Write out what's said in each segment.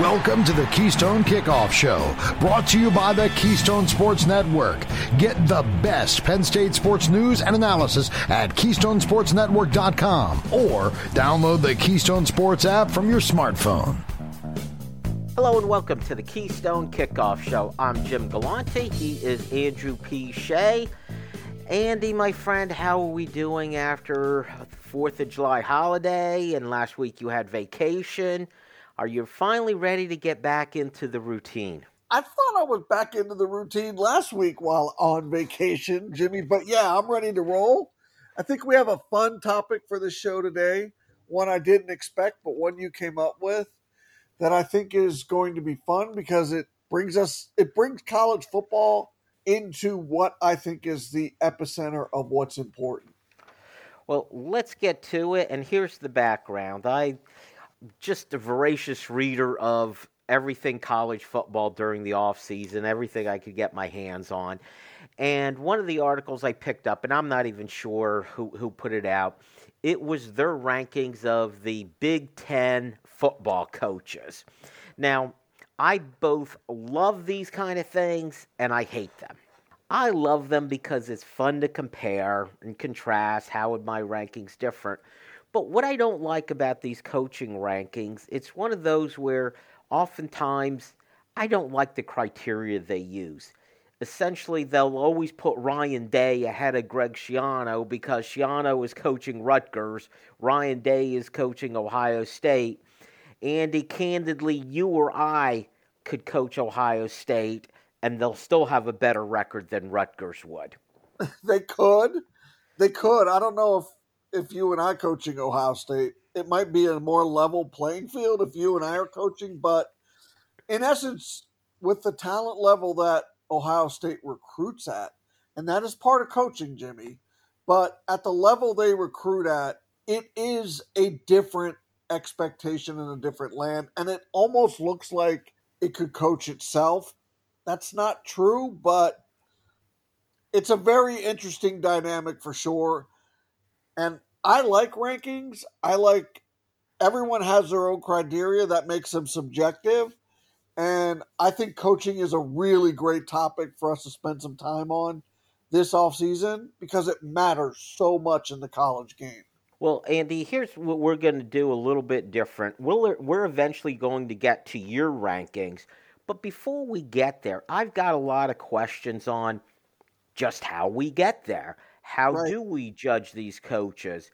Welcome to the Keystone Kickoff Show, brought to you by the Keystone Sports Network. Get the best Penn State sports news and analysis at KeystonesportsNetwork.com or download the Keystone Sports app from your smartphone. Hello and welcome to the Keystone Kickoff Show. I'm Jim Galante. He is Andrew P. Shea. Andy, my friend, how are we doing after 4th of July holiday? And last week you had vacation. Are you finally ready to get back into the routine? I thought I was back into the routine last week while on vacation, Jimmy, but yeah, I'm ready to roll. I think we have a fun topic for the show today, one I didn't expect, but one you came up with that I think is going to be fun because it brings us it brings college football into what I think is the epicenter of what's important. Well, let's get to it and here's the background. I just a voracious reader of everything college football during the off season, everything I could get my hands on. And one of the articles I picked up, and I'm not even sure who, who put it out, it was their rankings of the Big Ten football coaches. Now, I both love these kind of things and I hate them. I love them because it's fun to compare and contrast how would my rankings different. But what I don't like about these coaching rankings, it's one of those where oftentimes I don't like the criteria they use. Essentially, they'll always put Ryan Day ahead of Greg Schiano because Schiano is coaching Rutgers, Ryan Day is coaching Ohio State. Andy, candidly, you or I could coach Ohio State, and they'll still have a better record than Rutgers would. they could. They could. I don't know if if you and I coaching Ohio State. It might be a more level playing field if you and I are coaching, but in essence, with the talent level that Ohio State recruits at, and that is part of coaching, Jimmy, but at the level they recruit at, it is a different expectation in a different land, and it almost looks like it could coach itself. That's not true, but it's a very interesting dynamic for sure. And I like rankings. I like everyone has their own criteria that makes them subjective. And I think coaching is a really great topic for us to spend some time on this offseason because it matters so much in the college game. Well, Andy, here's what we're going to do a little bit different. We're, we're eventually going to get to your rankings. But before we get there, I've got a lot of questions on just how we get there. How right. do we judge these coaches?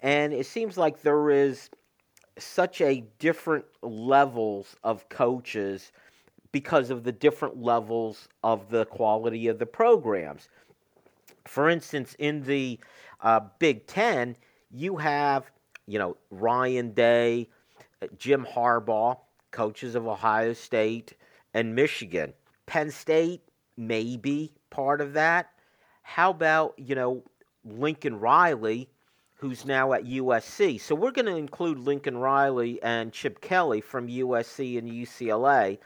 And it seems like there is such a different levels of coaches because of the different levels of the quality of the programs. For instance, in the uh, Big Ten, you have, you know, Ryan Day, uh, Jim Harbaugh, coaches of Ohio State and Michigan. Penn State, maybe part of that. How about, you know, Lincoln Riley, who's now at USC? So we're going to include Lincoln Riley and Chip Kelly from USC and UCLA.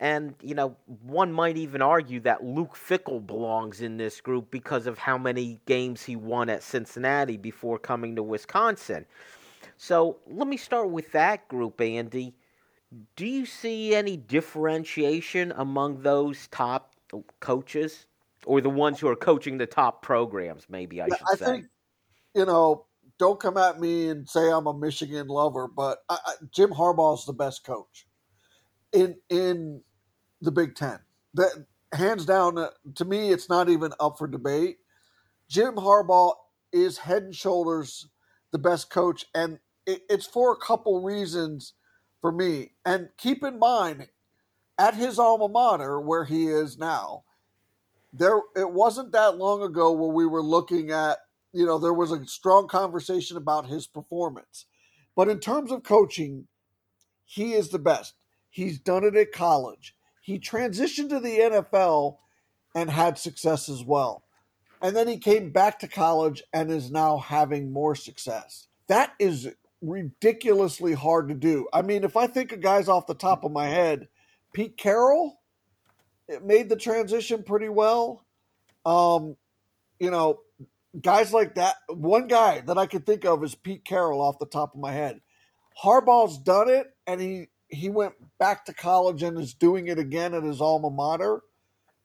And, you know, one might even argue that Luke Fickell belongs in this group because of how many games he won at Cincinnati before coming to Wisconsin. So let me start with that group, Andy. Do you see any differentiation among those top coaches? Or the ones who are coaching the top programs, maybe I should I say. Think, you know, don't come at me and say I'm a Michigan lover, but I, I, Jim Harbaugh is the best coach in in the Big Ten. That hands down uh, to me, it's not even up for debate. Jim Harbaugh is head and shoulders the best coach, and it, it's for a couple reasons for me. And keep in mind, at his alma mater, where he is now, there it wasn't that long ago where we were looking at you know there was a strong conversation about his performance. But in terms of coaching he is the best. He's done it at college. He transitioned to the NFL and had success as well. And then he came back to college and is now having more success. That is ridiculously hard to do. I mean if i think of guys off the top of my head pete carroll it made the transition pretty well. Um, you know, guys like that. One guy that I could think of is Pete Carroll off the top of my head. Harbaugh's done it, and he he went back to college and is doing it again at his alma mater.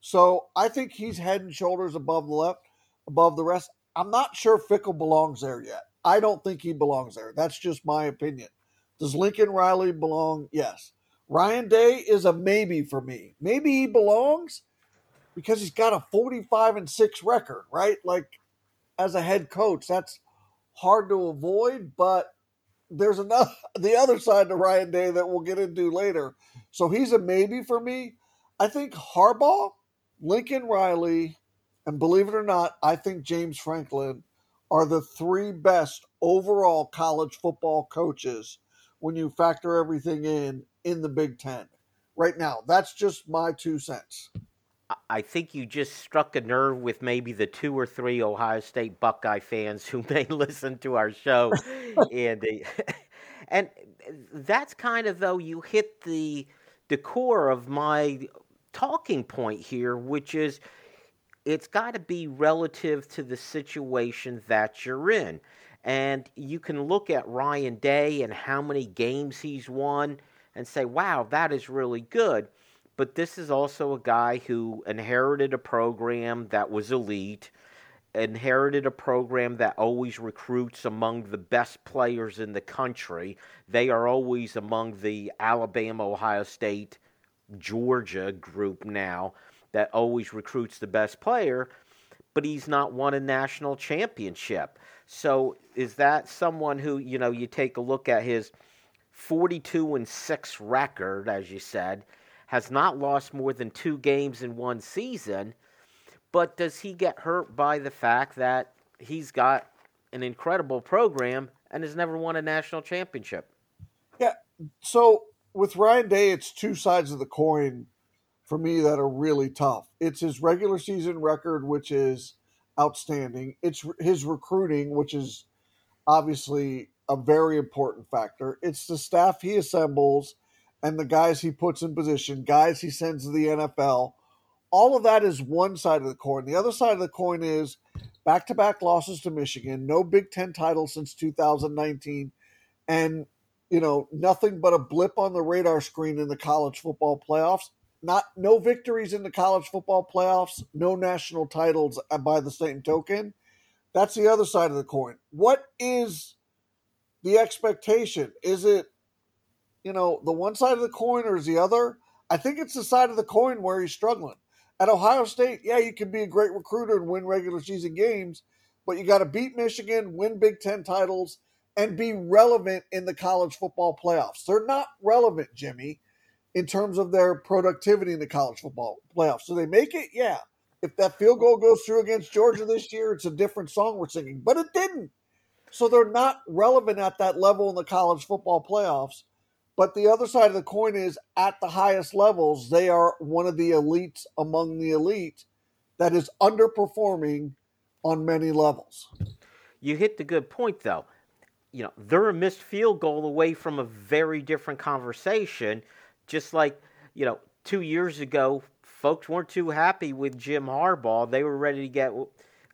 So I think he's head and shoulders above the left, above the rest. I'm not sure Fickell belongs there yet. I don't think he belongs there. That's just my opinion. Does Lincoln Riley belong? Yes. Ryan Day is a maybe for me. Maybe he belongs because he's got a 45 and 6 record, right? Like as a head coach, that's hard to avoid, but there's another the other side to Ryan Day that we'll get into later. So he's a maybe for me. I think Harbaugh, Lincoln Riley, and believe it or not, I think James Franklin are the three best overall college football coaches when you factor everything in in the Big Ten right now. That's just my two cents. I think you just struck a nerve with maybe the two or three Ohio State Buckeye fans who may listen to our show, Andy. Uh, and that's kind of though you hit the the core of my talking point here, which is it's got to be relative to the situation that you're in. And you can look at Ryan Day and how many games he's won and say, wow, that is really good. But this is also a guy who inherited a program that was elite, inherited a program that always recruits among the best players in the country. They are always among the Alabama, Ohio State, Georgia group now that always recruits the best player, but he's not won a national championship. So is that someone who, you know, you take a look at his 42 and 6 record, as you said, has not lost more than two games in one season. But does he get hurt by the fact that he's got an incredible program and has never won a national championship? Yeah. So with Ryan Day, it's two sides of the coin for me that are really tough. It's his regular season record, which is outstanding. It's his recruiting, which is obviously a very important factor. It's the staff he assembles and the guys he puts in position, guys he sends to the NFL. All of that is one side of the coin. The other side of the coin is back to back losses to Michigan, no Big Ten title since 2019, and you know, nothing but a blip on the radar screen in the college football playoffs. Not no victories in the college football playoffs, no national titles by the same token. That's the other side of the coin. What is the expectation? Is it you know, the one side of the coin or is the other? I think it's the side of the coin where he's struggling. At Ohio State, yeah, you can be a great recruiter and win regular season games, but you got to beat Michigan, win Big Ten titles, and be relevant in the college football playoffs. They're not relevant, Jimmy, in terms of their productivity in the college football playoffs. So they make it, yeah. If that field goal goes through against Georgia this year, it's a different song we're singing, but it didn't. So they're not relevant at that level in the college football playoffs. But the other side of the coin is at the highest levels, they are one of the elites among the elite that is underperforming on many levels. You hit the good point, though. You know, they're a missed field goal away from a very different conversation. Just like, you know, two years ago, folks weren't too happy with Jim Harbaugh. They were ready to get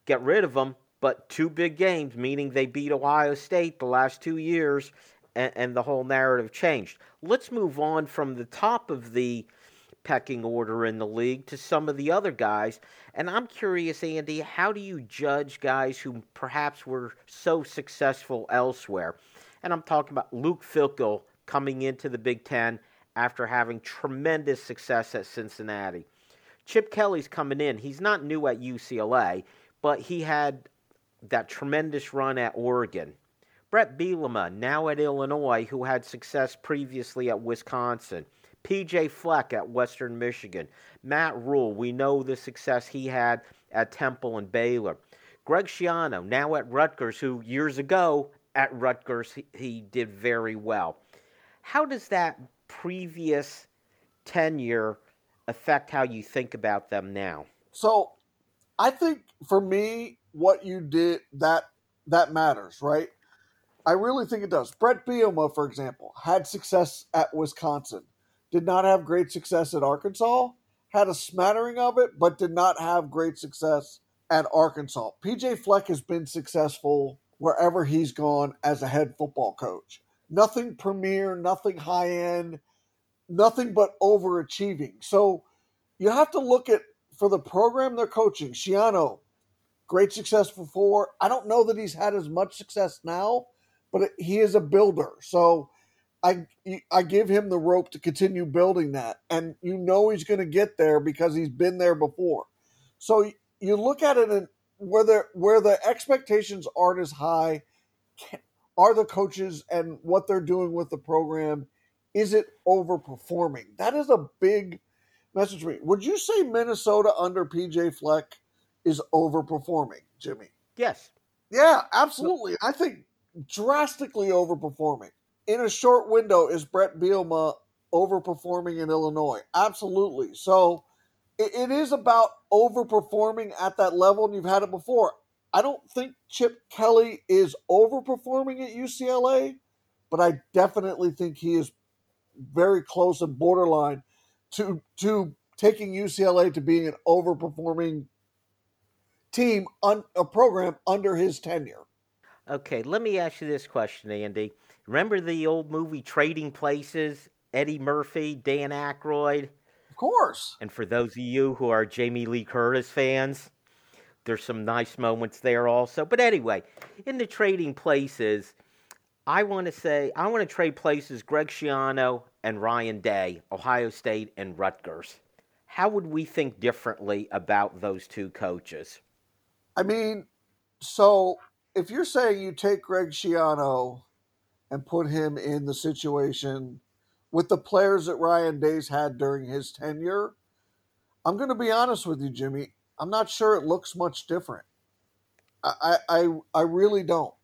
get rid of him. But two big games, meaning they beat Ohio State the last two years and, and the whole narrative changed. Let's move on from the top of the pecking order in the league to some of the other guys. And I'm curious, Andy, how do you judge guys who perhaps were so successful elsewhere? And I'm talking about Luke Fickell coming into the Big Ten after having tremendous success at Cincinnati. Chip Kelly's coming in. He's not new at UCLA, but he had that tremendous run at Oregon. Brett Bielema, now at Illinois, who had success previously at Wisconsin. PJ Fleck at Western Michigan. Matt Rhule, we know the success he had at Temple and Baylor. Greg Schiano, now at Rutgers, who years ago at Rutgers he, he did very well. How does that previous tenure affect how you think about them now? So, I think for me, what you did that that matters, right? I really think it does. Brett Bielema, for example, had success at Wisconsin, did not have great success at Arkansas, had a smattering of it, but did not have great success at Arkansas. PJ Fleck has been successful wherever he's gone as a head football coach. Nothing premier, nothing high end, nothing but overachieving. So you have to look at for the program they're coaching. Schiano, great success before. I don't know that he's had as much success now, but he is a builder. So I I give him the rope to continue building that, and you know he's going to get there because he's been there before. So you look at it and where the where the expectations aren't as high, are the coaches and what they're doing with the program is it overperforming? That is a big message to me. Would you say Minnesota under PJ Fleck is overperforming, Jimmy? Yes. Yeah, absolutely. I think drastically overperforming. In a short window, is Brett Bielema overperforming in Illinois? Absolutely. So it, it is about overperforming at that level, and you've had it before. I don't think Chip Kelly is overperforming at UCLA, but I definitely think he is very close and borderline to to taking UCLA to being an overperforming team on a program under his tenure. Okay, let me ask you this question, Andy. Remember the old movie Trading Places? Eddie Murphy, Dan Aykroyd. Of course. And for those of you who are Jamie Lee Curtis fans, there's some nice moments there also. But anyway, in the Trading Places, I want to say I want to trade places Greg Schiano and Ryan Day, Ohio State and Rutgers. How would we think differently about those two coaches? I mean, so if you're saying you take Greg Schiano and put him in the situation with the players that Ryan Day's had during his tenure, I'm going to be honest with you, Jimmy. I'm not sure it looks much different. I I, I really don't.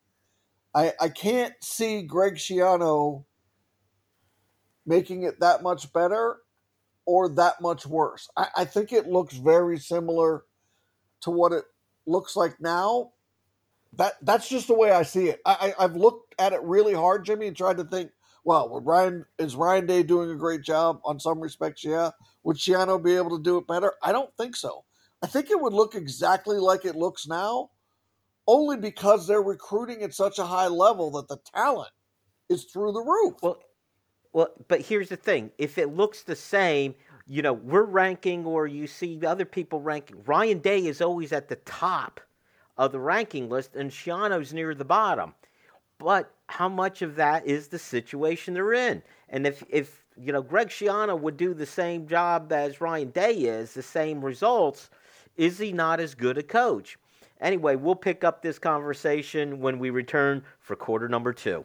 I, I can't see Greg Schiano making it that much better or that much worse. I, I think it looks very similar to what it looks like now. That that's just the way I see it. I, I, have looked at it really hard, Jimmy, and tried to think. Well, would Ryan is Ryan Day doing a great job on some respects? Yeah. Would Schiano be able to do it better? I don't think so. I think it would look exactly like it looks now, only because they're recruiting at such a high level that the talent is through the roof. Well, well, but here's the thing: if it looks the same, you know, we're ranking, or you see other people ranking. Ryan Day is always at the top of the ranking list, and Schiano's near the bottom. But how much of that is the situation they're in? And if if you know Greg Schiano would do the same job as Ryan Day is, the same results, is he not as good a coach? Anyway, we'll pick up this conversation when we return for quarter number two.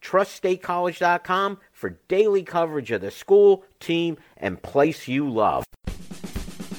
Trust statecollege.com for daily coverage of the school, team, and place you love.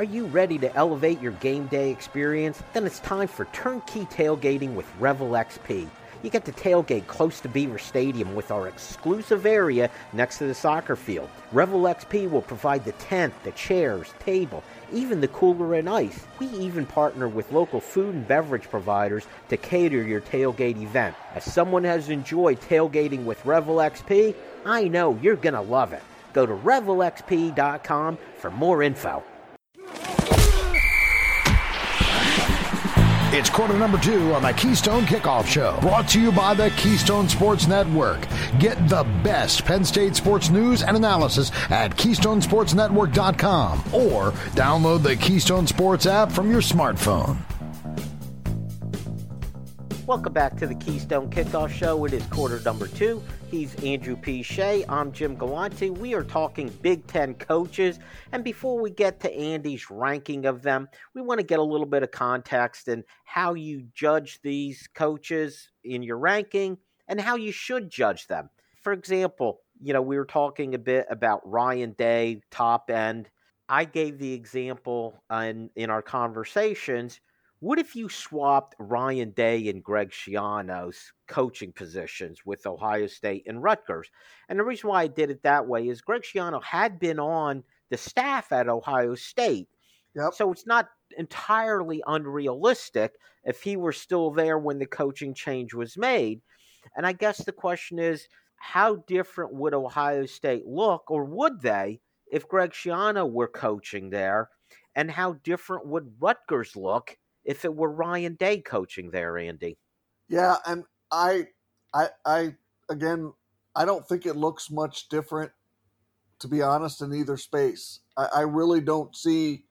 Are you ready to elevate your game day experience? Then it's time for turnkey tailgating with Revel XP. You get to tailgate close to Beaver Stadium with our exclusive area next to the soccer field. Revel XP will provide the tent, the chairs, table, even the cooler and ice. We even partner with local food and beverage providers to cater your tailgate event. As someone has enjoyed tailgating with Revel XP, I know you're going to love it. Go to revelxp.com for more info. It's quarter number two on the Keystone Kickoff Show, brought to you by the Keystone Sports Network. Get the best Penn State sports news and analysis at KeystonesportsNetwork.com or download the Keystone Sports app from your smartphone. Welcome back to the Keystone Kickoff Show. It is quarter number two. He's Andrew P. Shea. I'm Jim Galante. We are talking Big Ten coaches. And before we get to Andy's ranking of them, we want to get a little bit of context and how you judge these coaches in your ranking and how you should judge them. For example, you know, we were talking a bit about Ryan Day, top end. I gave the example in, in our conversations what if you swapped Ryan Day and Greg Schiano's coaching positions with Ohio State and Rutgers? And the reason why I did it that way is Greg Schiano had been on the staff at Ohio State. Yep. So it's not entirely unrealistic if he were still there when the coaching change was made. And I guess the question is how different would Ohio State look, or would they, if Greg Schiano were coaching there? And how different would Rutgers look if it were Ryan Day coaching there, Andy. Yeah, and I, I, I again, I don't think it looks much different, to be honest, in either space. I, I really don't see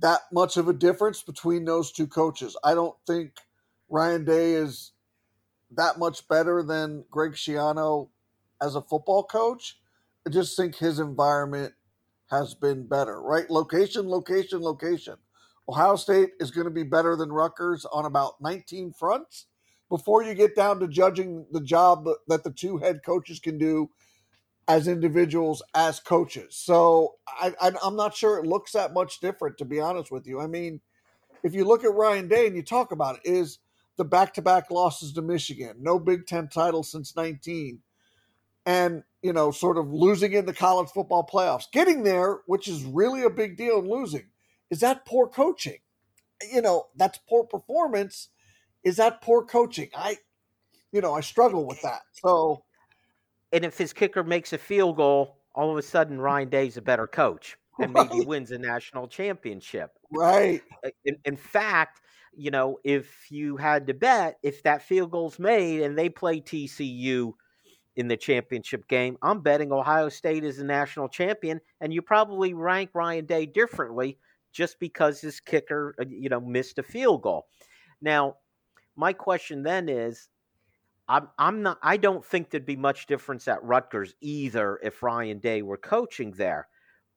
that much of a difference between those two coaches. I don't think Ryan Day is that much better than Greg Schiano as a football coach. I just think his environment has been better, right? Location, location, location. Ohio State is going to be better than Rutgers on about 19 fronts before you get down to judging the job that the two head coaches can do as individuals, as coaches. So I, am not sure it looks that much different, to be honest with you. I mean, if you look at Ryan Day and you talk about it, is the back to back losses to Michigan, no Big Ten title since 19, and, you know, sort of losing in the college football playoffs, getting there, which is really a big deal, and losing is that poor coaching? You know, that's poor performance. Is that poor coaching? I, you know, I struggle with that. So, and if his kicker makes a field goal, all of a sudden Ryan Day's a better coach and right. maybe wins a national championship. Right. Uh, in, in fact, you know, if you had to bet, if that field goal's made and they play TCU in the championship game, I'm betting Ohio State is a national champion, and you probably rank Ryan Day differently just because his kicker, uh, you know, missed a field goal. Now, my question then is, I'm I'm not I don't think there'd be much difference at Rutgers either if Ryan Day were coaching there.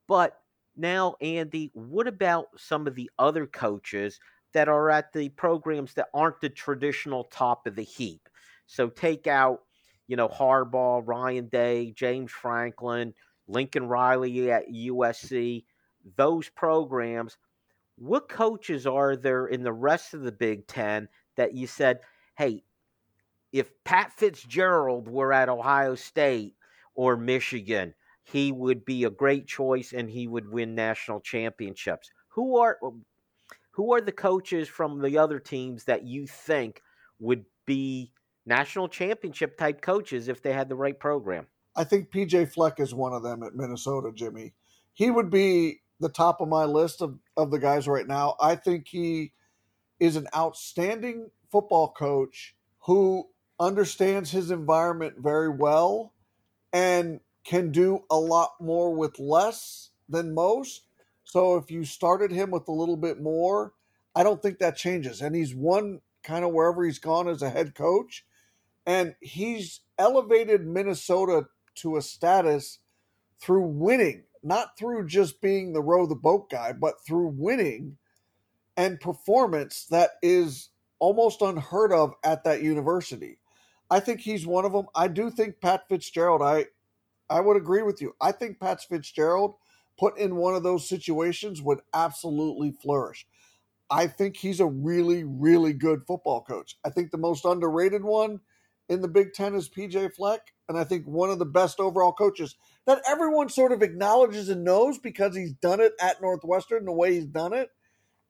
But now, Andy, what about some of the other coaches that are at the programs that aren't the traditional top of the heap? So take out, you know, Harbaugh, Ryan Day, James Franklin, Lincoln Riley at USC those programs, what coaches are there in the rest of the Big Ten that you said, hey, if Pat Fitzgerald were at Ohio State or Michigan, he would be a great choice and he would win national championships. Who are who are the coaches from the other teams that you think would be national championship type coaches if they had the right program? I think PJ Fleck is one of them at Minnesota, Jimmy. He would be the top of my list of, of the guys right now. I think he is an outstanding football coach who understands his environment very well and can do a lot more with less than most. So if you started him with a little bit more, I don't think that changes. And he's won kind of wherever he's gone as a head coach. And he's elevated Minnesota to a status through winning not through just being the row the boat guy, but through winning and performance that is almost unheard of at that university. I think he's one of them. I do think Pat Fitzgerald, I I would agree with you. I think Pat Fitzgerald put in one of those situations would absolutely flourish. I think he's a really, really good football coach. I think the most underrated one in the Big Ten is PJ Fleck, and I think one of the best overall coaches that everyone sort of acknowledges and knows because he's done it at Northwestern the way he's done it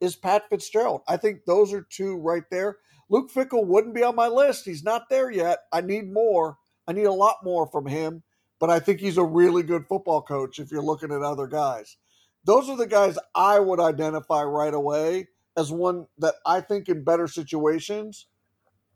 is Pat Fitzgerald. I think those are two right there. Luke Fickell wouldn't be on my list. He's not there yet. I need more. I need a lot more from him, but I think he's a really good football coach if you're looking at other guys. Those are the guys I would identify right away as one that I think in better situations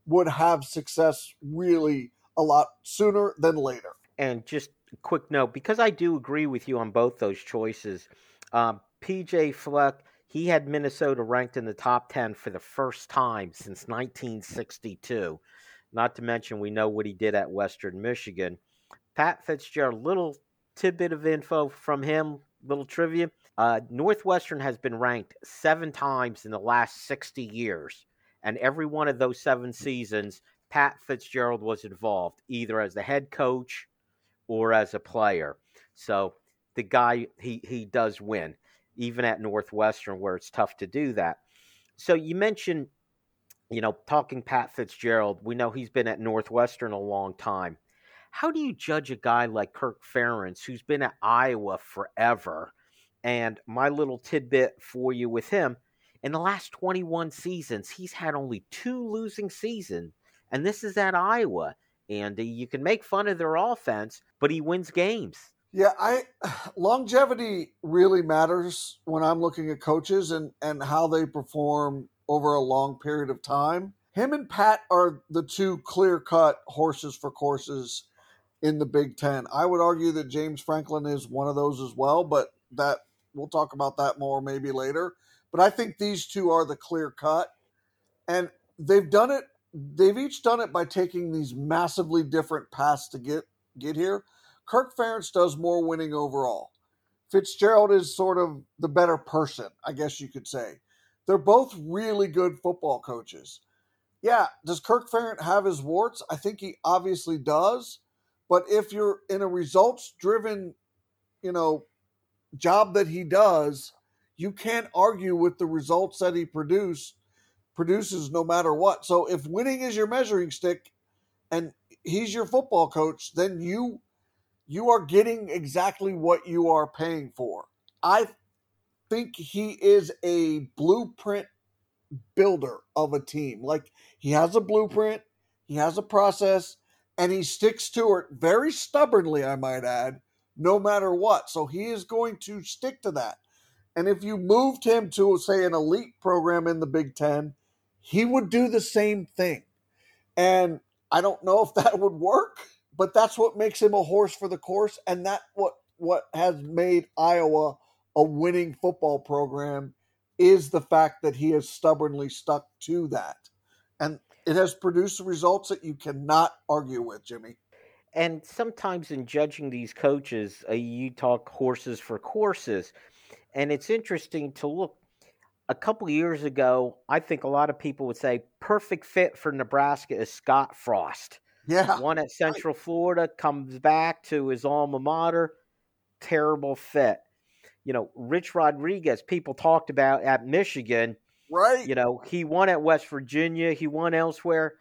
would have success really a lot sooner than later. And just quick note, because I do agree with you on both those choices, um, PJ Fleck, he had Minnesota ranked in the top 10 for the first time since 1962. Not to mention, we know what he did at Western Michigan. Pat Fitzgerald, little tidbit of info from him, little trivia. Uh, Northwestern has been ranked seven times in the last 60 years. And every one of those seven seasons, Pat Fitzgerald was involved, either as the head coach or as a player. So the guy, he, he does win, even at Northwestern, where it's tough to do that. So you mentioned, you know, talking Pat Fitzgerald, we know he's been at Northwestern a long time. How do you judge a guy like Kirk Ferentz, who's been at Iowa forever? And my little tidbit for you with him in the last 21 seasons, he's had only two losing seasons, and this is at Iowa. And you can make fun of their offense, but he wins games. Yeah, I longevity really matters when I'm looking at coaches and and how they perform over a long period of time. Him and Pat are the two clear-cut horses for courses in the Big 10. I would argue that James Franklin is one of those as well, but that we'll talk about that more maybe later. But I think these two are the clear cut. And they've done it, they've each done it by taking these massively different paths to get get here. Kirk Ferentz does more winning overall. Fitzgerald is sort of the better person, I guess you could say. They're both really good football coaches. Yeah, does Kirk Ferentz have his warts? I think he obviously does. But if you're in a results driven, you know, job that he does, you can't argue with the results that he produce produces no matter what. So if winning is your measuring stick and he's your football coach, then you you are getting exactly what you are paying for. I think he is a blueprint builder of a team. Like he has a blueprint, he has a process, and he sticks to it very stubbornly, I might add, no matter what. So he is going to stick to that. And if you moved him to, say, an elite program in the Big Ten, he would do the same thing. And I don't know if that would work, but that's what makes him a horse for the course. And that what what has made Iowa a winning football program is the fact that he has stubbornly stuck to that. And it has produced results that you cannot argue with, Jimmy. And sometimes in judging these coaches, uh, you talk horses for courses. And it's interesting to look. A couple years ago, I think a lot of people would say perfect fit for Nebraska is Scott Frost. Yeah. One at Central Florida comes back to his alma mater. Terrible fit. You know, Rich Rodriguez, people talked about at Michigan. Right. You know, he won at West Virginia, he won elsewhere.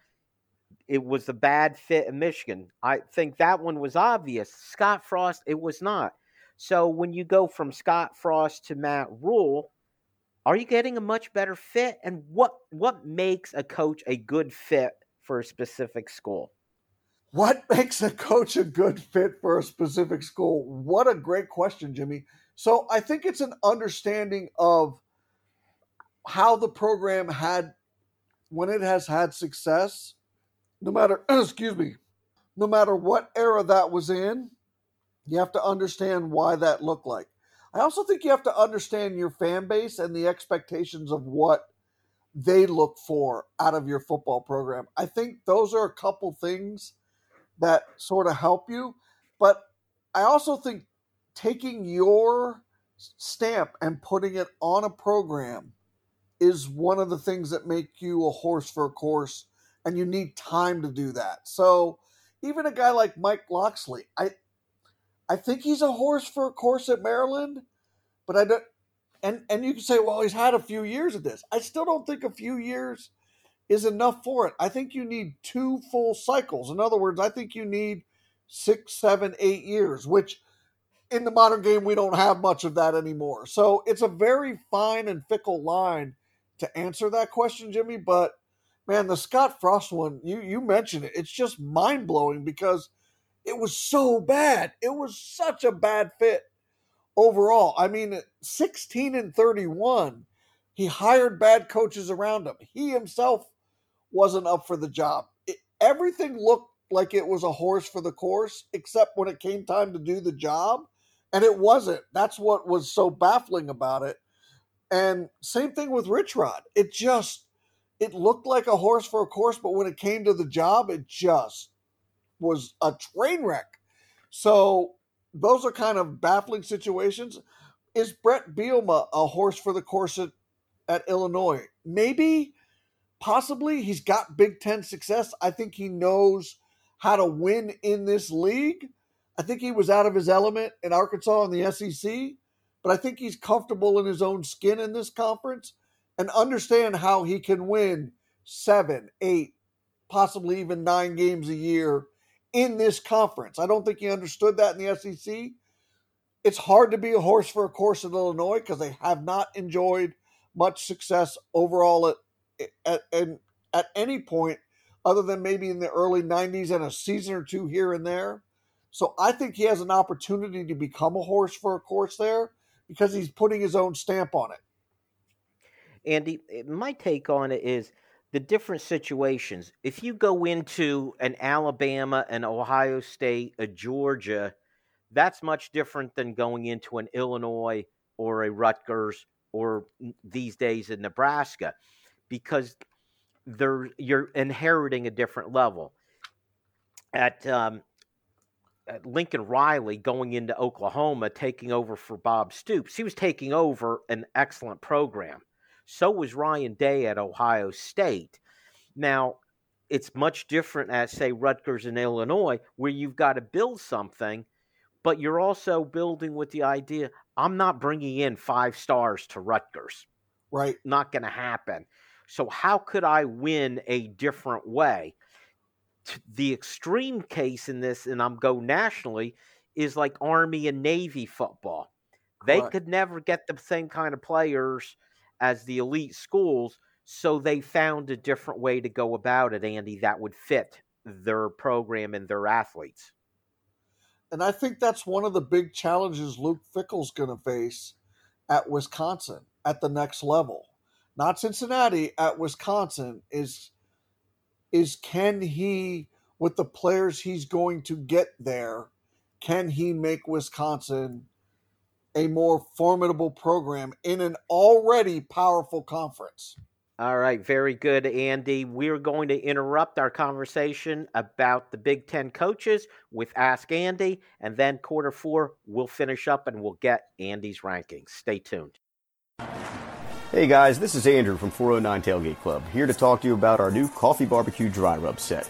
It was a bad fit in Michigan. I think that one was obvious. Scott Frost, it was not. So when you go from Scott Frost to Matt Rhule, are you getting a much better fit? And what what makes a coach a good fit for a specific school? What makes a coach a good fit for a specific school? What a great question, Jimmy. So I think it's an understanding of how the program had when it has had success, no matter excuse me, no matter what era that was in, you have to understand why that looked like. I also think you have to understand your fan base and the expectations of what they look for out of your football program. I think those are a couple things that sort of help you. But I also think taking your stamp and putting it on a program is one of the things that make you a horse for a course and you need time to do that. So even a guy like Mike Locksley, I I think he's a horse for a course at Maryland, but I don't. And and you can say, well, he's had a few years of this. I still don't think a few years is enough for it. I think you need two full cycles. In other words, I think you need six, seven, eight years, which in the modern game we don't have much of that anymore. So it's a very fine and fickle line to answer that question, Jimmy. But man, the Scott Frost one, you you mentioned it. It's just mind blowing because it was so bad. It was such a bad fit overall. I mean, 16 and 31 He hired bad coaches around him. He himself wasn't up for the job. It, everything looked like it was a horse for the course, except when it came time to do the job. And it wasn't. That's what was so baffling about it. And same thing with Rich Rod. It just it looked like a horse for a course, but when it came to the job, it just was a train wreck. So those are kind of baffling situations. Is Brett Bielema a horse for the course at, at Illinois? Maybe, possibly. He's got Big Ten success. I think he knows how to win in this league. I think he was out of his element in Arkansas in the SEC, but I think he's comfortable in his own skin in this conference and understand how he can win seven, eight, possibly even nine games a year in this conference. I don't think he understood that in the SEC. It's hard to be a horse for a course in Illinois because they have not enjoyed much success overall at, at, at, at any point other than maybe in the early 90s and a season or two here and there. So I think he has an opportunity to become a horse for a course there because he's putting his own stamp on it. Andy, my take on it is the different situations. If you go into an Alabama, an Ohio State, a Georgia, that's much different than going into an Illinois or a Rutgers or these days in Nebraska because there you're inheriting a different level. At, um, at Lincoln Riley going into Oklahoma, taking over for Bob Stoops, he was taking over an excellent program. So was Ryan Day at Ohio State. Now, it's much different at, say, Rutgers in Illinois, where you've got to build something, but you're also building with the idea I'm not bringing in five stars to Rutgers. Right. Not going to happen. So, how could I win a different way? The extreme case in this, and I'm go nationally, is like Army and Navy football. They could never get the same kind of players as the elite schools, so they found a different way to go about it, Andy, that would fit their program and their athletes. And I think that's one of the big challenges Luke Fickell's going to face at Wisconsin at the next level not Cincinnati, at Wisconsin is is can he with the players he's going to get there, can he make Wisconsin a more formidable program in an already powerful conference? All right, very good, Andy. We're going to interrupt our conversation about the Big Ten coaches with Ask Andy, and then quarter four, we'll finish up and we'll get Andy's rankings. Stay tuned. Hey guys, this is Andrew from 409 Tailgate Club, here to talk to you about our new coffee barbecue dry rub set.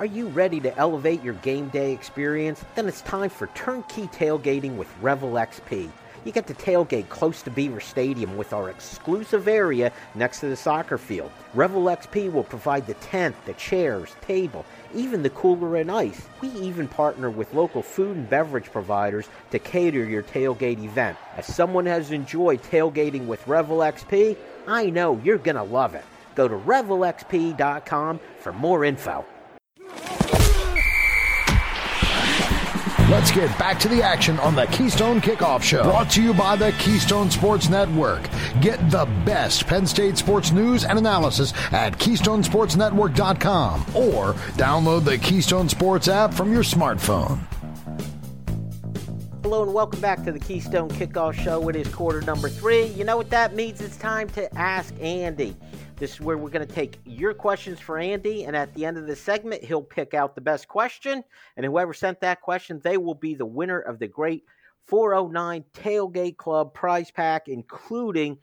Are you ready to elevate your game day experience? Then it's time for turnkey tailgating with Revel XP. You get to tailgate close to Beaver Stadium with our exclusive area next to the soccer field. Revel XP will provide the tent, the chairs, table, even the cooler and ice. We even partner with local food and beverage providers to cater your tailgate event. As someone has enjoyed tailgating with Revel XP, I know you're going to love it. Go to revelxp.com for more info. Let's get back to the action on the Keystone Kickoff Show. Brought to you by the Keystone Sports Network. Get the best Penn State sports news and analysis at KeystonesportsNetwork.com or download the Keystone Sports app from your smartphone. Hello and welcome back to the Keystone Kickoff Show. It is quarter number three. You know what that means? It's time to ask Andy. This is where we're going to take your questions for Andy, and at the end of the segment, he'll pick out the best question, and whoever sent that question, they will be the winner of the great 409 Tailgate Club prize pack, including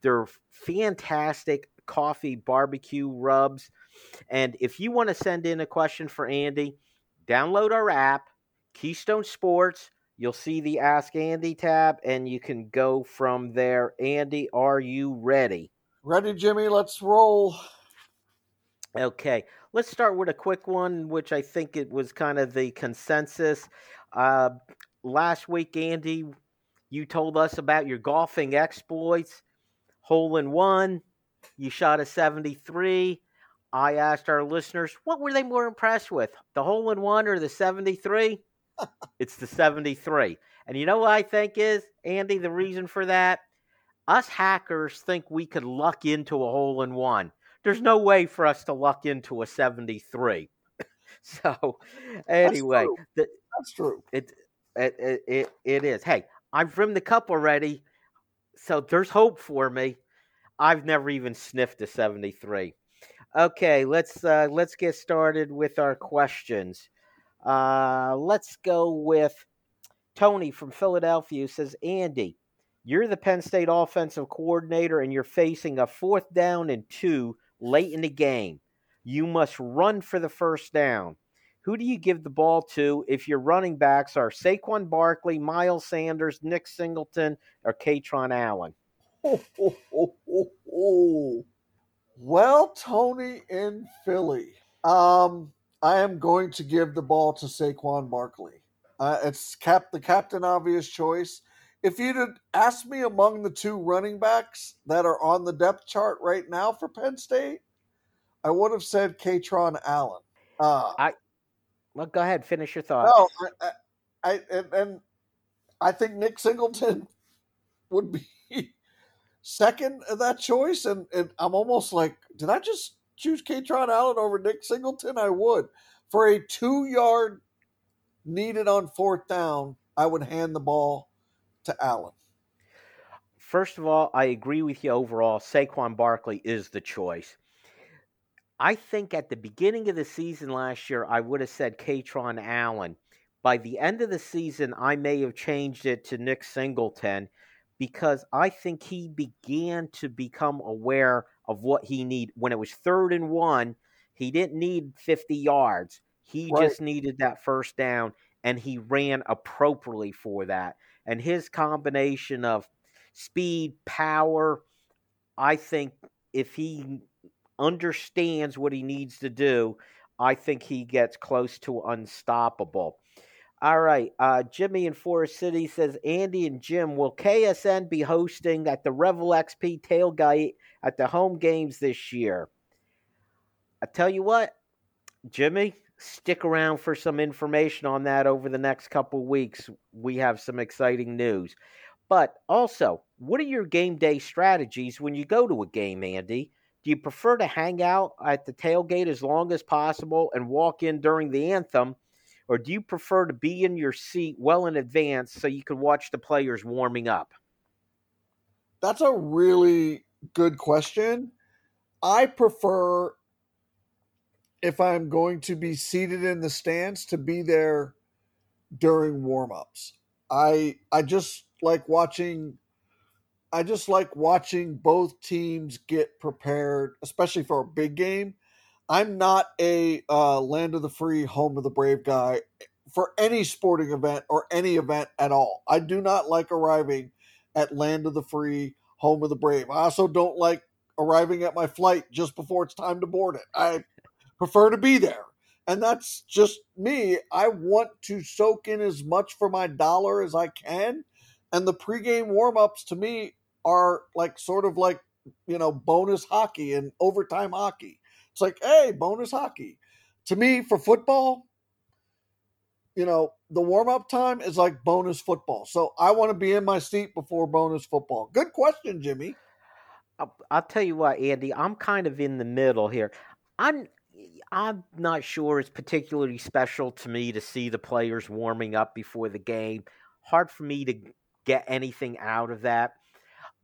their fantastic coffee barbecue rubs. And if you want to send in a question for Andy, download our app, Keystone Sports. You'll see the Ask Andy tab, and you can go from there. Andy, are you ready? Ready, Jimmy? Let's roll. Okay, let's start with a quick one, which I think it was kind of the consensus. Uh, last week, Andy, you told us about your golfing exploits. Hole in one, you shot a 73. I asked our listeners, what were they more impressed with, the hole in one or the 73? it's the 73. And you know what I think is, Andy, the reason for that? Us hackers think we could luck into a hole in one. There's no way for us to luck into a 73. so, anyway, that's true. The, that's true. It, it, it, it is. Hey, I've rimmed the cup already, so there's hope for me. I've never even sniffed a 73. Okay, let's uh, let's get started with our questions. Uh, let's go with Tony from Philadelphia who says, Andy, you're the Penn State offensive coordinator and you're facing a fourth down and two late in the game. You must run for the first down. Who do you give the ball to if your running backs are Saquon Barkley, Miles Sanders, Nick Singleton, or Kaytron Allen? Oh. Well, Tony in Philly. Um, I am going to give the ball to Saquon Barkley. Uh, it's cap the captain obvious choice if you'd asked me among the two running backs that are on the depth chart right now for Penn State, I would have said Kaytron Allen. Uh, I well, go ahead, finish your thought. No, I, I, I and, and, I think Nick Singleton would be second of that choice, and, and I'm almost like, did I just choose Kaytron Allen over Nick Singleton? I would for a two yard needed on fourth down. I would hand the ball to Allen? First of all, I agree with you overall. Saquon Barkley is the choice. I think at the beginning of the season last year, I would have said Kaytron Allen. By the end of the season, I may have changed it to Nick Singleton because I think he began to become aware of what he needed. When it was third and one, he didn't need 50 yards. He right. just needed that first down, and he ran appropriately for that and his combination of speed, power, I think if he understands what he needs to do, I think he gets close to unstoppable. All right, uh, Jimmy in Forest City says Andy and Jim will KSN be hosting at the Revel XP tailgate at the home games this year. I tell you what, Jimmy, stick around for some information on that over the next couple weeks. We have some exciting news. But also, what are your game day strategies when you go to a game, Andy? Do you prefer to hang out at the tailgate as long as possible and walk in during the anthem? Or do you prefer to be in your seat well in advance so you can watch the players warming up? That's a really good question. I prefer if I'm going to be seated in the stands to be there during warmups. I I just like watching I just like watching both teams get prepared, especially for a big game. I'm not a uh, land of the free, home of the brave guy for any sporting event or any event at all. I do not like arriving at land of the free, home of the brave. I also don't like arriving at my flight just before it's time to board it. I prefer to be there. And that's just me. I want to soak in as much for my dollar as I can. And the pregame warmups to me are like sort of like, you know, bonus hockey and overtime hockey. It's like, hey, bonus hockey. To me, for football, you know, the warm up time is like bonus football. So I want to be in my seat before bonus football. Good question, Jimmy. I'll, I'll tell you what, Andy, I'm kind of in the middle here. I'm I'm not sure it's particularly special to me to see the players warming up before the game. Hard for me to get anything out of that.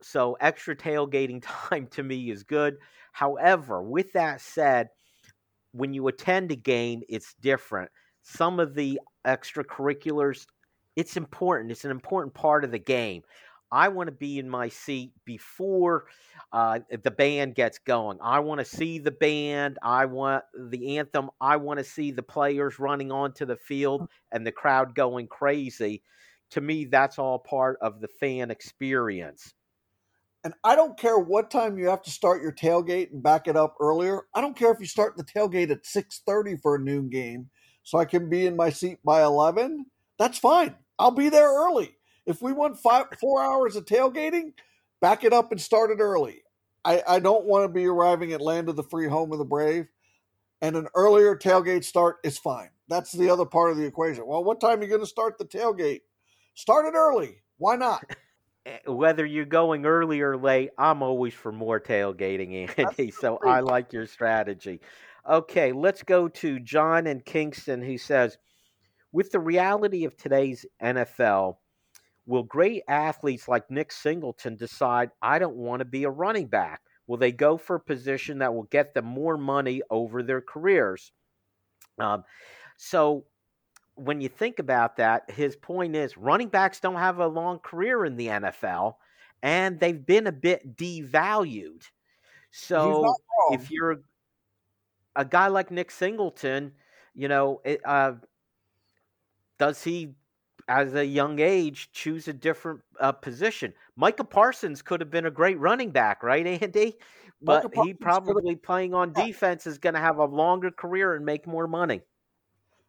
So extra tailgating time to me is good. However, with that said, when you attend a game, it's different. Some of the extracurriculars, it's important. It's an important part of the game. I want to be in my seat before uh, the band gets going. I want to see the band. I want the anthem. I want to see the players running onto the field and the crowd going crazy. To me, that's all part of the fan experience. And I don't care what time you have to start your tailgate and back it up earlier. I don't care if you start the tailgate at 6:30 for a noon game so I can be in my seat by 11. That's fine. I'll be there early. If we want five, four hours of tailgating, back it up and start it early. I, I don't want to be arriving at land of the free, home of the brave. And an earlier tailgate start is fine. That's the other part of the equation. Well, what time are you going to start the tailgate? Start it early. Why not? Eh, whether you're going early or late, I'm always for more tailgating, Andy. So I like your strategy. Okay, let's go to John and Kingston, who says, with the reality of today's NFL, will great athletes like Nick Singleton decide, I don't want to be a running back? Will they go for a position that will get them more money over their careers? Um, so when you think about that, his point is running backs don't have a long career in the NFL and they've been a bit devalued. So if you're a, guy like Nick Singleton, you know, it, uh, does he, as a young age, choose a different uh, position? Micah Parsons could have been a great running back, right, Andy? But he probably playing on defense is going to have a longer career and make more money.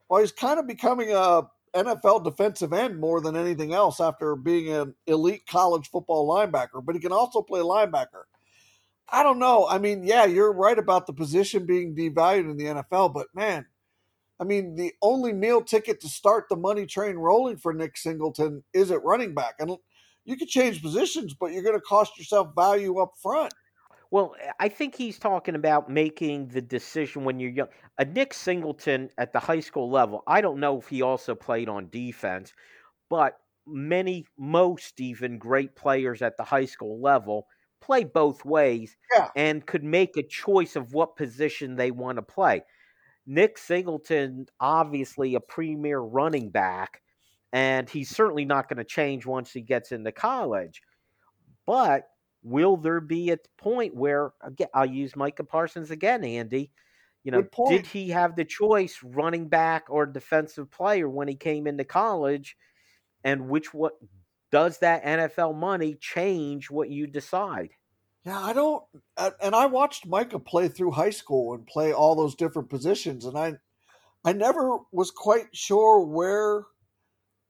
Well, he's kind of becoming a NFL defensive end more than anything else after being an elite college football linebacker, but he can also play linebacker. I don't know. I mean, yeah, you're right about the position being devalued in the NFL, but man, I mean, the only meal ticket to start the money train rolling for Nick Singleton is at running back. And you could change positions, but you're going to cost yourself value up front. Well, I think he's talking about making the decision when you're young. A Nick Singleton at the high school level, I don't know if he also played on defense, but many, most even great players at the high school level play both ways yeah. and could make a choice of what position they want to play. Nick Singleton, obviously a premier running back, and he's certainly not going to change once he gets into college. But will there be a point where again I'll use Micah Parsons again, Andy? You know, did he have the choice running back or defensive player when he came into college? And which what does that NFL money change what you decide? Yeah, I don't and I watched Micah play through high school and play all those different positions and I I never was quite sure where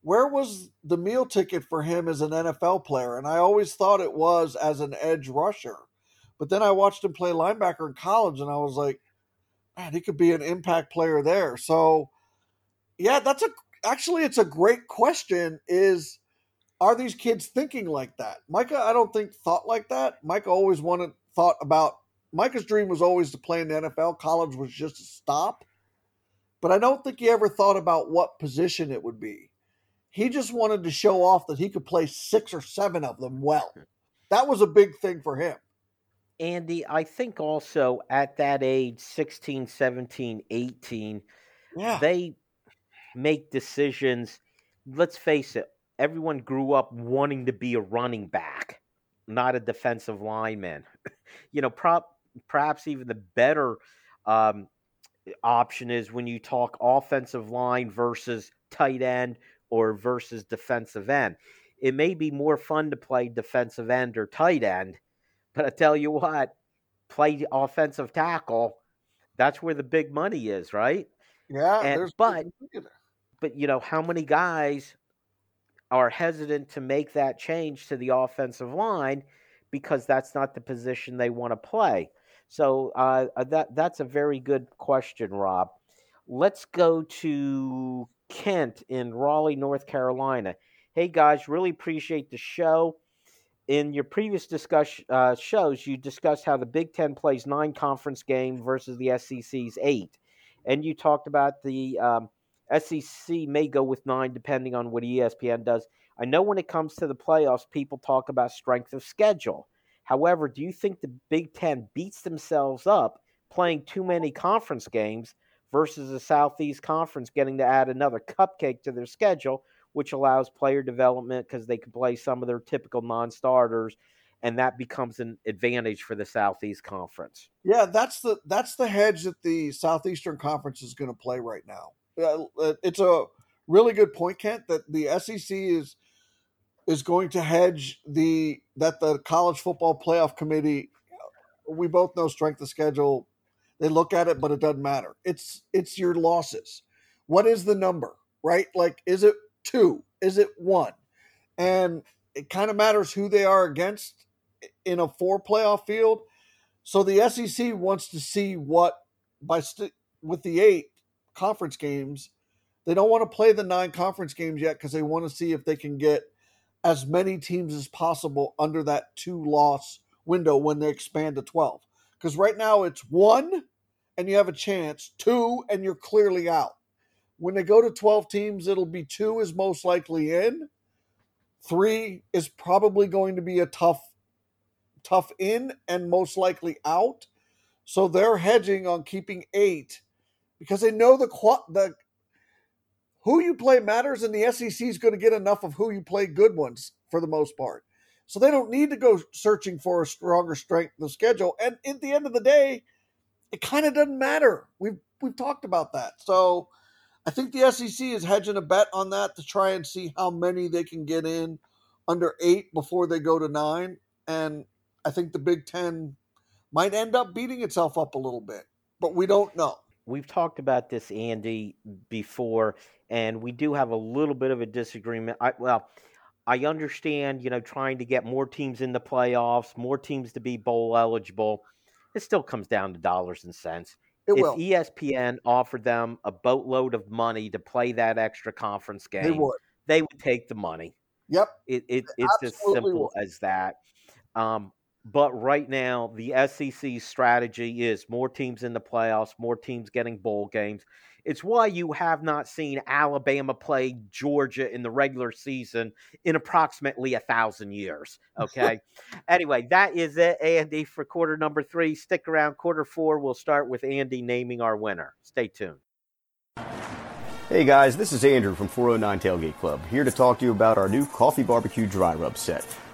where was the meal ticket for him as an NFL player? And I always thought it was as an edge rusher. But then I watched him play linebacker in college and I was like, man, he could be an impact player there. So yeah, that's a actually it's a great question is are these kids thinking like that? Micah, I don't think thought like that. Micah always wanted thought about Micah's dream was always to play in the NFL. College was just a stop. But I don't think he ever thought about what position it would be. He just wanted to show off that he could play six or seven of them well. That was a big thing for him. Andy, I think also at that age, 16, 17, 18, yeah. they make decisions. Let's face it, everyone grew up wanting to be a running back, not a defensive lineman. you know, prop, perhaps even the better um, option is when you talk offensive line versus tight end or versus defensive end. It may be more fun to play defensive end or tight end, but I tell you what, play offensive tackle. That's where the big money is, right? Yeah, and, but but you know how many guys are hesitant to make that change to the offensive line because that's not the position they want to play. So uh, that that's a very good question, Rob. Let's go to Kent in Raleigh, North Carolina. Hey guys, really appreciate the show. In your previous discuss uh, shows, you discussed how the Big Ten plays nine conference game versus the SEC's eight, and you talked about the um, SEC may go with nine depending on what ESPN does. I know when it comes to the playoffs, people talk about strength of schedule. However, do you think the Big Ten beats themselves up playing too many conference games versus the Southeast Conference getting to add another cupcake to their schedule, which allows player development because they can play some of their typical non starters and that becomes an advantage for the Southeast Conference. Yeah, that's the that's the hedge that the Southeastern Conference is going to play right now. Uh, it's a really good point, Kent, that the SEC is is going to hedge the that the college football playoff committee. We both know strength of schedule. They look at it, but it doesn't matter. It's it's your losses. What is the number, right? Like, is it two? Is it one? And it kind of matters who they are against in a four playoff field. So the SEC wants to see what by st- with the eight conference games, they don't want to play the nine conference games yet because they want to see if they can get as many teams as possible under that two loss window when they expand to 12. Because right now it's one and you have a chance, two and you're clearly out. When they go to 12 teams, it'll be two is most likely in. Three is probably going to be a tough, tough in and most likely out. So they're hedging on keeping eight because they know the the who you play matters, and the SEC is going to get enough of who you play good ones for the most part. So they don't need to go searching for a stronger strength of the schedule. And at the end of the day, it kind of doesn't matter. We've we've talked about that. So I think the SEC is hedging a bet on that to try and see how many they can get in under eight before they go to nine. And I think the Big Ten might end up beating itself up a little bit, but we don't know. We've talked about this, Andy, before, and we do have a little bit of a disagreement. I, well, I understand, you know, trying to get more teams in the playoffs, more teams to be bowl eligible. It still comes down to dollars and cents. It if will. ESPN offered them a boatload of money to play that extra conference game, they would, they would take the money. Yep. It, it it's as simple would. as that. Um, but right now, the SEC's strategy is more teams in the playoffs, more teams getting bowl games. It's why you have not seen Alabama play Georgia in the regular season in approximately a thousand years. Okay. anyway, that is it, Andy, for quarter number three. Stick around. Quarter four, we'll start with Andy naming our winner. Stay tuned. Hey guys, this is Andrew from 409 Tailgate Club, here to talk to you about our new coffee barbecue dry rub set.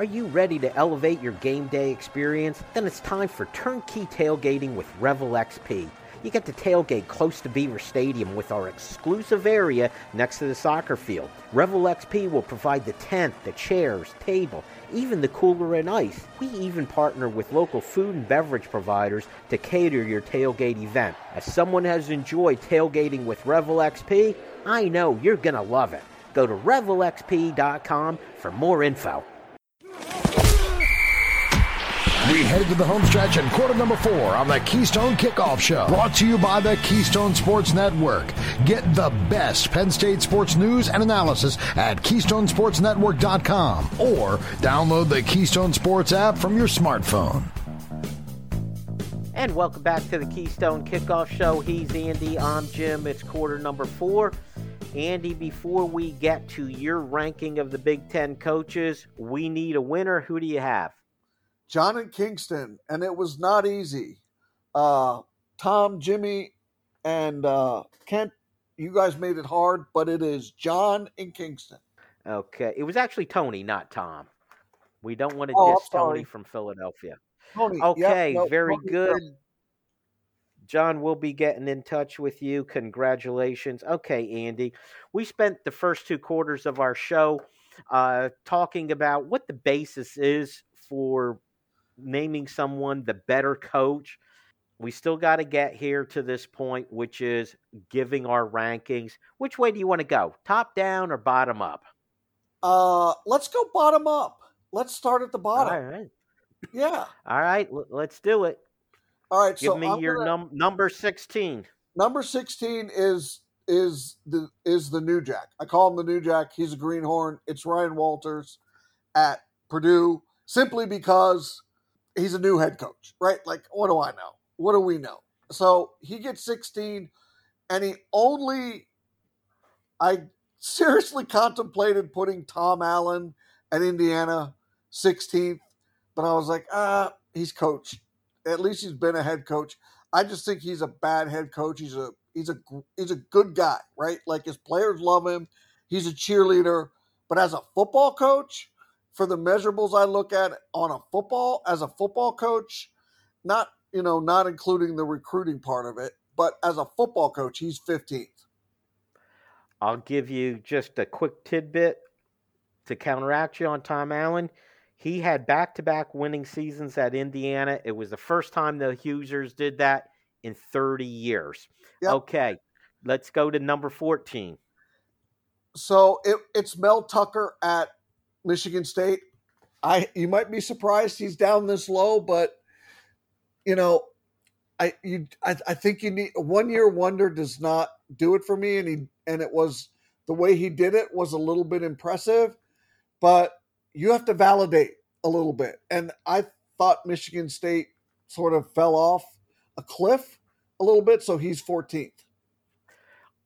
Are you ready to elevate your game day experience? Then it's time for turnkey tailgating with Revel XP. You get to tailgate close to Beaver Stadium with our exclusive area next to the soccer field. Revel XP will provide the tent, the chairs, table, even the cooler and ice. We even partner with local food and beverage providers to cater your tailgate event. As someone has enjoyed tailgating with Revel XP, I know you're going to love it. Go to revelxp.com for more info. We headed to the home stretch and quarter number four on the Keystone Kickoff Show. Brought to you by the Keystone Sports Network. Get the best Penn State sports news and analysis at KeystonesportsNetwork.com or download the Keystone Sports app from your smartphone. And welcome back to the Keystone Kickoff Show. He's Andy, I'm Jim. It's quarter number four. Andy, before we get to your ranking of the Big Ten coaches, we need a winner. Who do you have? John and Kingston, and it was not easy. Uh, Tom, Jimmy, and uh, Kent, you guys made it hard, but it is John in Kingston. Okay. It was actually Tony, not Tom. We don't want to Oh, diss Tony from Philadelphia. Tony, Okay, no, very Tony good. John, we'll be getting in touch with you. Congratulations. Okay, Andy. We spent the first two quarters of our show uh, talking about what the basis is for naming someone the better coach. We still got to get here to this point, which is giving our rankings. Which way do you want to go? Top down or bottom up? Uh, let's go bottom up. Let's start at the bottom. All right. Yeah. All right. Let's do it. All right. Give so me I'm your gonna- num- number 16. number 16 is is the is the new jack i call him the new jack he's a greenhorn it's ryan walters at purdue simply because he's a new head coach right like what do i know what do we know so he gets 16 and he only i seriously contemplated putting tom allen at indiana 16th but i was like ah he's coach at least he's been a head coach I just think he's a bad head coach. He's a he's a he's a good guy, right? Like his players love him. He's a cheerleader, but as a football coach, for the measurables I look at on a football as a football coach, not you know not including the recruiting part of it, but as a football coach, he's 15th. I'll give you just a quick tidbit to counteract you on Tom Allen. He had back to back winning seasons at Indiana. It was the first time the Hoosiers did that in 30 years. Yep. Okay, let's go to number 14. So it, it's Mel Tucker at Michigan State. I you might be surprised he's down this low, but you know, I you I, I think you need one year wonder does not do it for me, and he and it was the way he did it was a little bit impressive, but you have to validate a little bit, and I thought Michigan State sort of fell off a cliff a little bit, so he's 14th.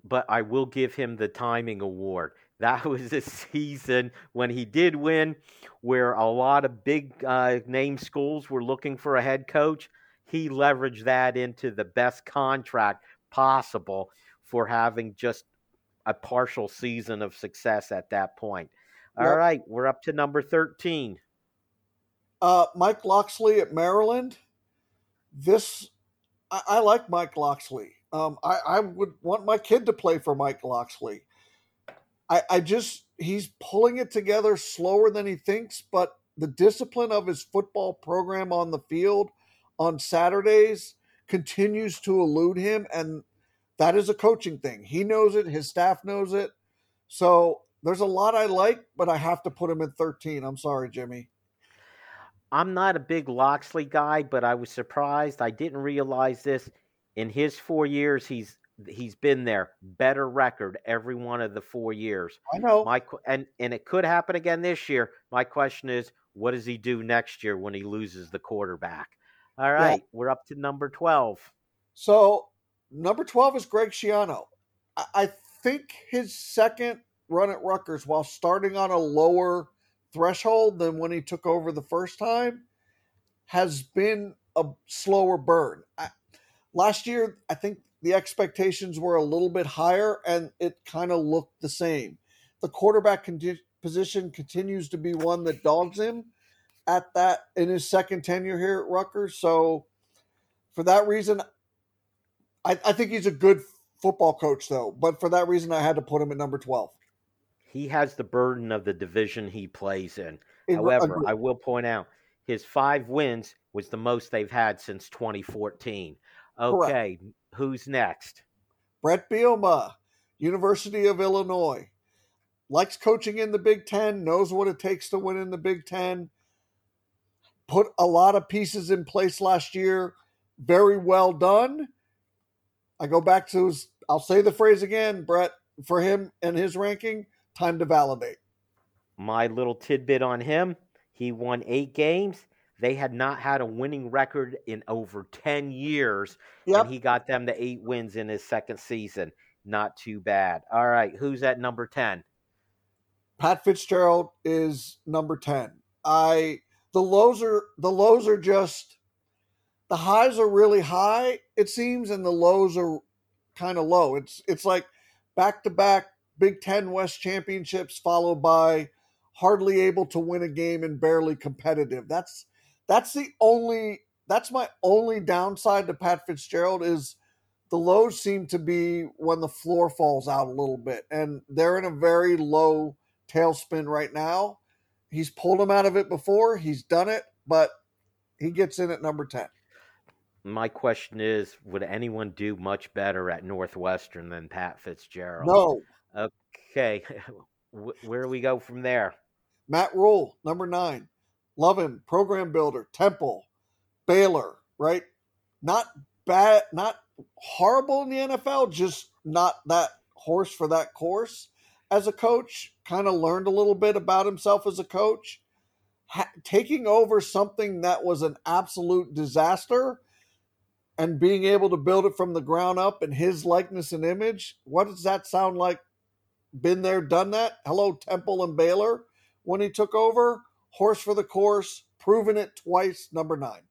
but I will give him the timing award. That was a season when he did win, where a lot of big uh, name schools were looking for a head coach. He leveraged that into the best contract possible for having just a partial season of success at that point. All Yep. right, we're up to number 13. Uh, Mike Locksley at Maryland. This, I, I like Mike Locksley. Um, I, I would want my kid to play for Mike Locksley. I, I just, he's pulling it together slower than he thinks, but the discipline of his football program on the field on Saturdays continues to elude him. And that is a coaching thing. He knows it, his staff knows it. So there's a lot I like, but I have to put him at 13. I'm sorry, Jimmy. I'm not a big Locksley guy, but I was surprised. I didn't realize this. In his four years, he's he's been there. Better record every one of the four years. I know. My and and it could happen again this year. My question is, what does he do next year when he loses the quarterback? All right, we're up to number twelve. So number 12 is Greg Schiano. I, I think his second run at Rutgers, while starting on a lower threshold than when he took over the first time, has been a slower burn. I, last year, I think the expectations were a little bit higher and it kind of looked the same. The quarterback position continues to be one that dogs him at that in his second tenure here at Rutgers. So for that reason, I, I think he's a good football coach, though. But for that reason, I had to put him at number twelve. He has the burden of the division he plays in. In- However. I will point out his five wins was the most they've had since 2014. Okay, who's next? Brett Bielema, University of Illinois, likes coaching in the Big Ten, knows what it takes to win in the Big Ten. put a lot of pieces in place last year. Very well done. I go back to, I'll say the phrase again, Brett, for him and his ranking, time to validate. My little tidbit on him he won eight games. They had not had a winning record in over 10 years. Yep. And he got them to eight wins in his second season. Not too bad. All right. Who's at number 10? Pat Fitzgerald is number 10. I the lows are the lows are just the highs are really high, it seems, and the lows are kind of low. It's it's like back to back Big Ten West championships followed by hardly able to win a game and barely competitive. That's that's the only that's my only downside to Pat Fitzgerald is the lows seem to be when the floor falls out a little bit and they're in a very low tailspin right now. He's pulled him out of it before, he's done it, but he gets in at number 10. My question is would anyone do much better at Northwestern than Pat Fitzgerald? No. Okay. Where do we go from there? Matt Rhule, number 9. Lovin, program builder, Temple, Baylor, right? Not bad, not horrible in the NFL, just not that horse for that course. As a coach, kind of learned a little bit about himself as a coach. Ha- taking over something that was an absolute disaster and being able to build it from the ground up in his likeness and image. What does that sound like? Been there, done that. Hello, Temple and Baylor when he took over. Horse for the course, proven it twice, number nine.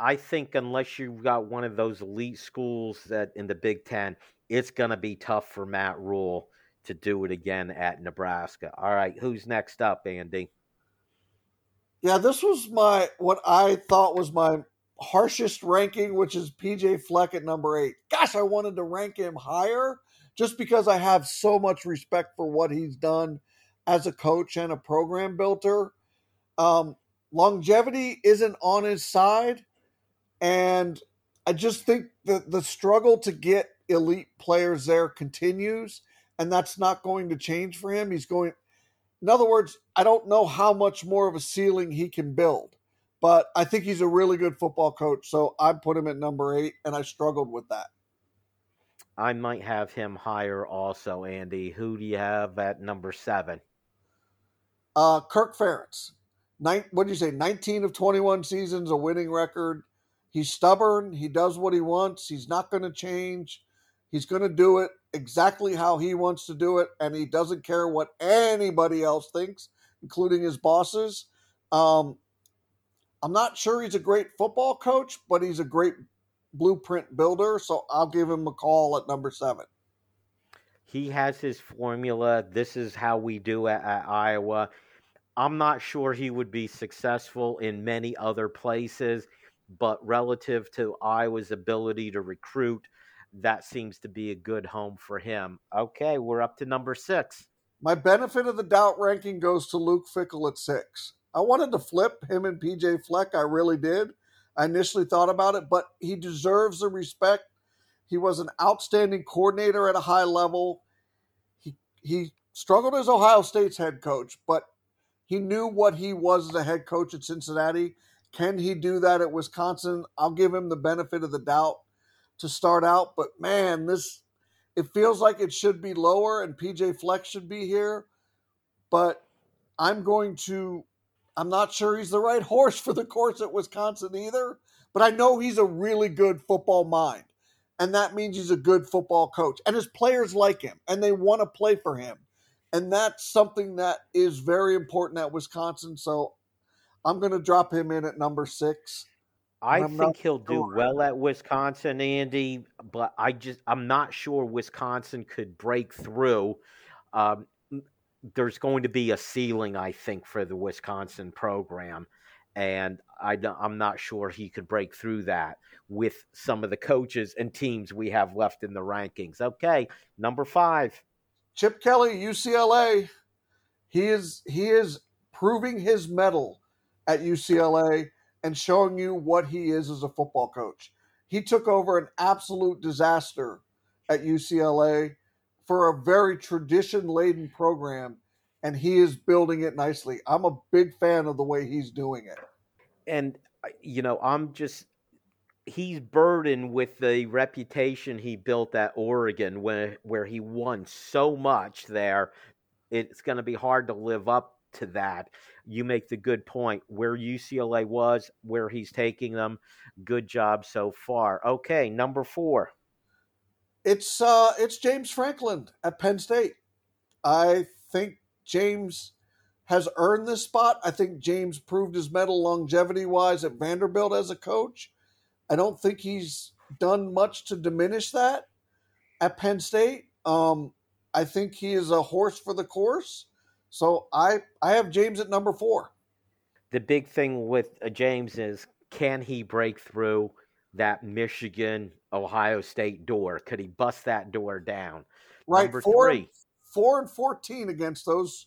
I think unless you've got one of those elite schools that in the Big Ten, it's going to be tough for Matt Rhule to do it again at Nebraska. All right, who's next up, Andy? Yeah, this was my what I thought was my harshest ranking, which is PJ Fleck at number eight. Gosh, I wanted to rank him higher just because I have so much respect for what he's done as a coach and a program builder. Um, longevity isn't on his side. And I just think that the struggle to get elite players there continues. And that's not going to change for him. He's going, in other words, I don't know how much more of a ceiling he can build, but I think he's a really good football coach. So I put him at number eight, and I struggled with that. I might have him higher also, Andy. Who do you have at number seven? Uh, Kirk Ferentz, nine, what do you say? 19 of 21 seasons, a winning record. He's stubborn. He does what he wants. He's not going to change. He's going to do it exactly how he wants to do it, and he doesn't care what anybody else thinks, including his bosses. Um, I'm not sure he's a great football coach, but he's a great blueprint builder. So I'll give him a call at number seven. He has his formula. This is how we do at, at Iowa. I'm not sure he would be successful in many other places, but relative to Iowa's ability to recruit, that seems to be a good home for him. Okay, we're up to number six. My benefit of the doubt ranking goes to Luke Fickell at six. I wanted to flip him and PJ Fleck. I really did. I initially thought about it, but he deserves the respect. He was an outstanding coordinator at a high level. He he struggled as Ohio State's head coach, but he knew what he was as a head coach at Cincinnati. Can he do that at Wisconsin? I'll give him the benefit of the doubt to start out, but man, this it feels like it should be lower and PJ Fleck should be here, but I'm going to I'm not sure he's the right horse for the course at Wisconsin either, but I know he's a really good football mind. And that means he's a good football coach. And his players like him and they want to play for him. And that's something that is very important at Wisconsin. So I'm going to drop him in at number six. I think he'll do well at Wisconsin, Andy, but I just I'm not sure Wisconsin could break through. Um, there's going to be a ceiling, I think, for the Wisconsin program, and I, I'm not sure he could break through that with some of the coaches and teams we have left in the rankings. Okay, number five. Chip Kelly, UCLA. He is he is proving his mettle at UCLA and showing you what he is as a football coach. He took over an absolute disaster at UCLA for a very tradition laden program, and he is building it nicely. I'm a big fan of the way he's doing it. and uh, you know, I'm just he's burdened with the reputation he built at Oregon where where he won so much there. It's going to be hard to live up to that. You make the good point where UCLA was, where he's taking them. Good job so far. Okay, number 4. It's uh it's James Franklin at Penn State. I think James has earned this spot. I think James proved his mettle longevity wise at Vanderbilt as a coach. I don't think he's done much to diminish that at Penn State. Um, I think he is a horse for the course. So I I have James at number four. The big thing with uh, James is can he break through that Michigan Ohio State door? Could he bust that door down? Right, number four, three. four and fourteen against those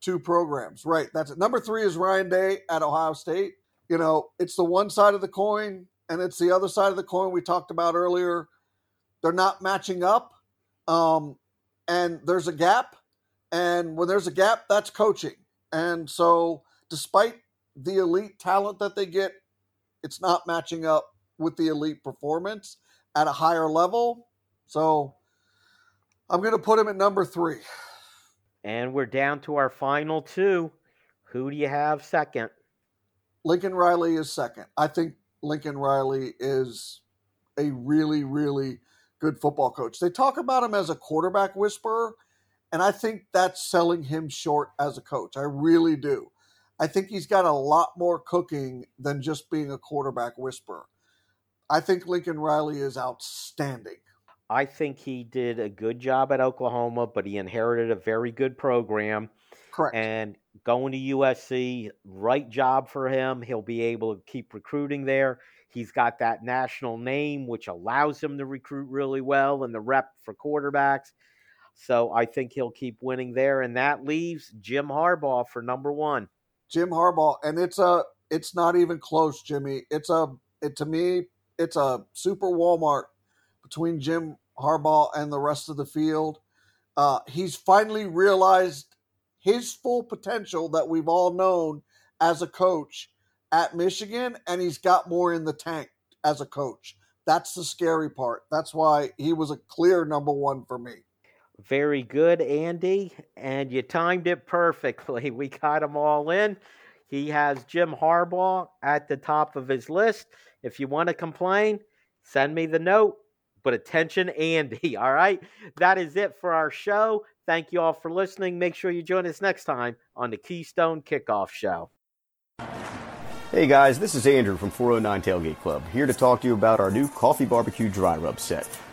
two programs. Right, that's it. Number three is Ryan Day at Ohio State. You know, it's the one side of the coin, and it's the other side of the coin we talked about earlier. They're not matching up, um, and there's a gap. And when there's a gap, that's coaching. And so, despite the elite talent that they get, it's not matching up with the elite performance at a higher level. So, I'm going to put him at number three. And we're down to our final two. Who do you have second? Lincoln Riley is second. I think Lincoln Riley is a really, really good football coach. They talk about him as a quarterback whisperer, and I think that's selling him short as a coach. I really do. I think he's got a lot more cooking than just being a quarterback whisperer. I think Lincoln Riley is outstanding. I think he did a good job at Oklahoma, but he inherited a very good program. Correct. And going to USC, right job for him. He'll be able to keep recruiting there. He's got that national name, which allows him to recruit really well and the rep for quarterbacks. So I think he'll keep winning there. And that leaves Jim Harbaugh for number one. Jim Harbaugh. And it's a it's not even close, Jimmy. It's a it to me, it's a super Walmart between Jim Harbaugh and the rest of the field. Uh, he's finally realized his full potential that we've all known as a coach at Michigan, and he's got more in the tank as a coach. That's the scary part. That's why he was a clear number one for me. Very good, Andy. And you timed it perfectly. We got them all in. He has Jim Harbaugh at the top of his list. If you want to complain, send me the note. But attention, Andy. All right. That is it for our show. Thank you all for listening. Make sure you join us next time on the Keystone Kickoff Show. Hey guys, this is Andrew from 409 Tailgate Club, here to talk to you about our new coffee barbecue dry rub set.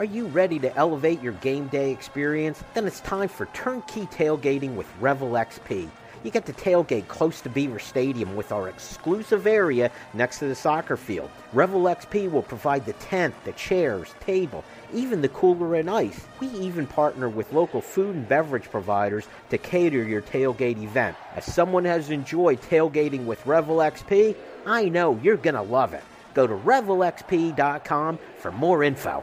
Are you ready to elevate your game day experience? Then it's time for turnkey tailgating with Revel XP. You get to tailgate close to Beaver Stadium with our exclusive area next to the soccer field. Revel XP will provide the tent, the chairs, table, even the cooler and ice. We even partner with local food and beverage providers to cater your tailgate event. As someone has enjoyed tailgating with Revel XP, I know you're going to love it. Go to revelxp.com for more info.